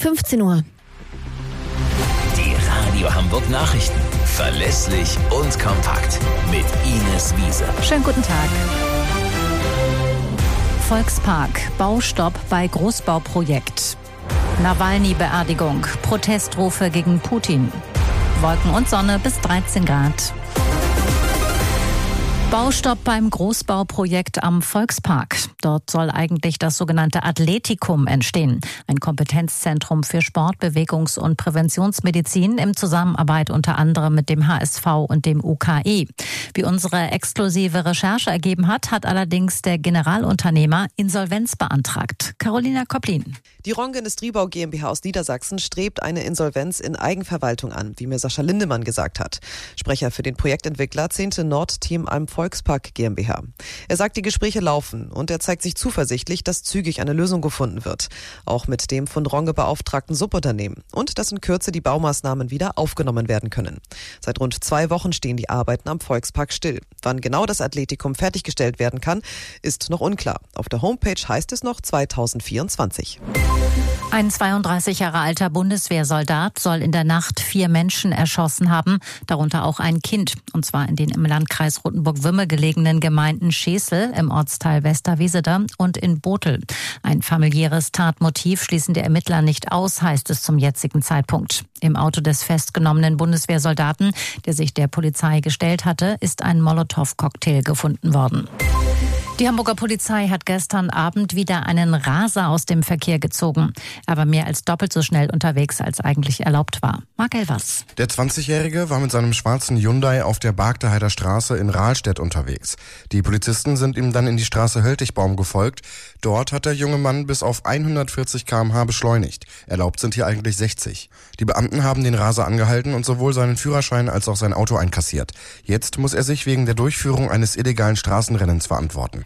15 Uhr. Die Radio Hamburg Nachrichten. Verlässlich und kompakt. Mit Ines Wiese. Schönen guten Tag. Volkspark. Baustopp bei Großbauprojekt. Nawalny-Beerdigung. Protestrufe gegen Putin. Wolken und Sonne bis 13 Grad. Baustopp beim Großbauprojekt am Volkspark. Dort soll eigentlich das sogenannte Athletikum entstehen. Ein Kompetenzzentrum für Sport, Bewegungs- und Präventionsmedizin in Zusammenarbeit unter anderem mit dem HSV und dem UKE. Wie unsere exklusive Recherche ergeben hat, hat allerdings der Generalunternehmer Insolvenz beantragt. Carolina Koplin. Die Ronge Industriebau GmbH aus Niedersachsen strebt eine Insolvenz in Eigenverwaltung an, wie mir Sascha Lindemann gesagt hat. Sprecher für den Projektentwickler 10. Nord Team Volkspark GmbH. Er sagt, die Gespräche laufen und er zeigt sich zuversichtlich, dass zügig eine Lösung gefunden wird. Auch mit dem von Ronge beauftragten Subunternehmen. Und dass in Kürze die Baumaßnahmen wieder aufgenommen werden können. Seit rund zwei Wochen stehen die Arbeiten am Volkspark still. Wann genau das Athletikum fertiggestellt werden kann, ist noch unklar. Auf der Homepage heißt es noch 2024. Ein 32 Jahre alter Bundeswehrsoldat soll in der Nacht vier Menschen erschossen haben, darunter auch ein Kind, und zwar in den im Landkreis Rotenburg-Wümme gelegenen Gemeinden Schesel im Ortsteil Westerweseder und in Botel. Ein familiäres Tatmotiv schließen die Ermittler nicht aus, heißt es zum jetzigen Zeitpunkt. Im Auto des festgenommenen Bundeswehrsoldaten, der sich der Polizei gestellt hatte, ist ein Molotow-Cocktail gefunden worden. Die Hamburger Polizei hat gestern Abend wieder einen Raser aus dem Verkehr gezogen. Er war mehr als doppelt so schnell unterwegs, als eigentlich erlaubt war. Mark Elvers. Der 20-Jährige war mit seinem schwarzen Hyundai auf der Bargteheider Straße in Rahlstedt unterwegs. Die Polizisten sind ihm dann in die Straße Höltigbaum gefolgt. Dort hat der junge Mann bis auf 140 kmh beschleunigt. Erlaubt sind hier eigentlich 60. Die Beamten haben den Raser angehalten und sowohl seinen Führerschein als auch sein Auto einkassiert. Jetzt muss er sich wegen der Durchführung eines illegalen Straßenrennens verantworten.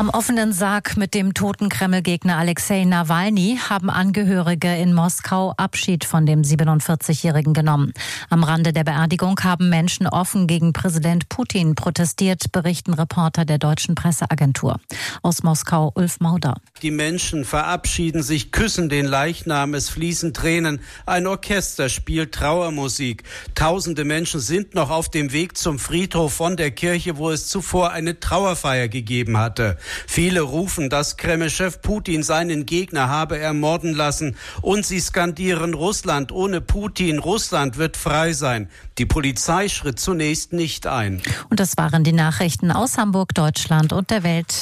Am offenen Sarg mit dem toten Kreml-Gegner Alexei Nawalny haben Angehörige in Moskau Abschied von dem 47-Jährigen genommen. Am Rande der Beerdigung haben Menschen offen gegen Präsident Putin protestiert, berichten Reporter der deutschen Presseagentur. Aus Moskau Ulf Mauder. Die Menschen verabschieden sich, küssen den Leichnam, es fließen Tränen. Ein Orchester spielt Trauermusik. Tausende Menschen sind noch auf dem Weg zum Friedhof von der Kirche, wo es zuvor eine Trauerfeier gegeben hatte. Viele rufen, dass Kreml-Chef Putin seinen Gegner habe ermorden lassen und sie skandieren Russland ohne Putin. Russland wird frei sein. Die Polizei schritt zunächst nicht ein. Und das waren die Nachrichten aus Hamburg, Deutschland und der Welt.